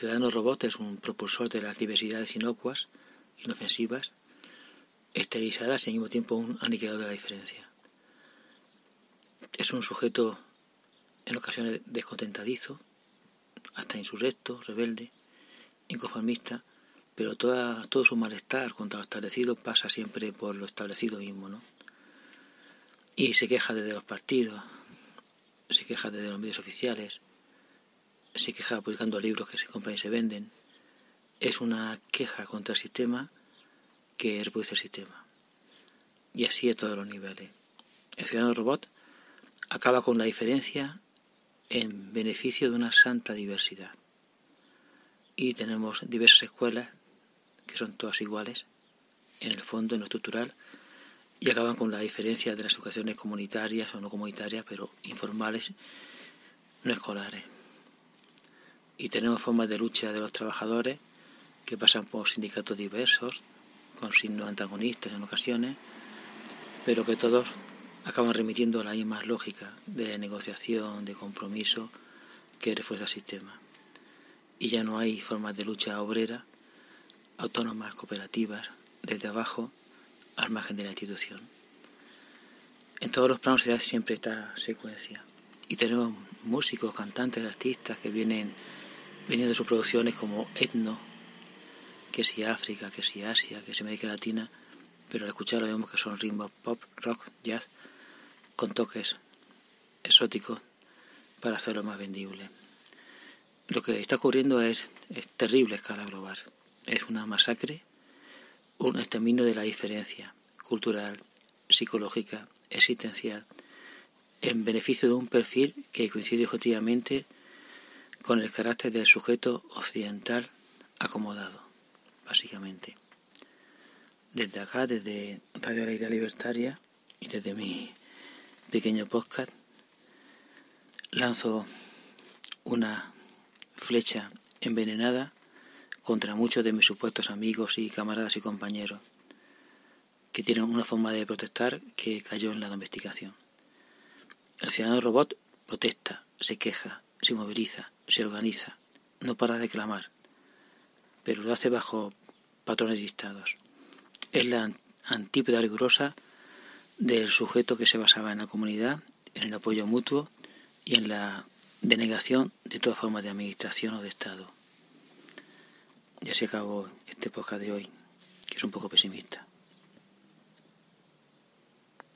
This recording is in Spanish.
ciudadano robot es un propulsor de las diversidades inocuas, inofensivas, esterilizadas y al mismo tiempo un aniquilador de la diferencia. Es un sujeto en ocasiones descontentadizo, hasta insurrecto, rebelde, inconformista, pero toda, todo su malestar contra lo establecido pasa siempre por lo establecido mismo, ¿no? Y se queja desde los partidos, se queja desde los medios oficiales, se queja publicando libros que se compran y se venden. Es una queja contra el sistema que reproduce el sistema. Y así a todos los niveles. El ciudadano robot acaba con la diferencia en beneficio de una santa diversidad. Y tenemos diversas escuelas que son todas iguales en el fondo, en lo estructural, y acaban con la diferencia de las educaciones comunitarias o no comunitarias, pero informales, no escolares. Y tenemos formas de lucha de los trabajadores que pasan por sindicatos diversos, con signos antagonistas en ocasiones, pero que todos acaban remitiendo a la misma lógica de negociación, de compromiso que refuerza el sistema. Y ya no hay formas de lucha obrera, autónomas, cooperativas, desde abajo, al margen de la institución. En todos los planos se da siempre esta secuencia. Y tenemos músicos, cantantes, artistas que vienen viniendo de sus producciones como etno, que si África, que si Asia, que si América Latina, pero al escucharlo vemos que son ritmos pop, rock, jazz, con toques exóticos para hacerlo más vendible. Lo que está ocurriendo es, es terrible a escala global. Es una masacre, un exterminio de la diferencia cultural, psicológica, existencial, en beneficio de un perfil que coincide objetivamente con el carácter del sujeto occidental acomodado, básicamente. Desde acá, desde Radio Alegría Libertaria y desde mi pequeño podcast, lanzo una flecha envenenada contra muchos de mis supuestos amigos y camaradas y compañeros que tienen una forma de protestar que cayó en la domesticación. El ciudadano robot protesta, se queja, se moviliza, se organiza, no para de clamar, pero lo hace bajo patrones dictados. Es la antípoda rigurosa del sujeto que se basaba en la comunidad, en el apoyo mutuo y en la denegación de toda forma de administración o de Estado. Ya se acabó este podcast de hoy, que es un poco pesimista.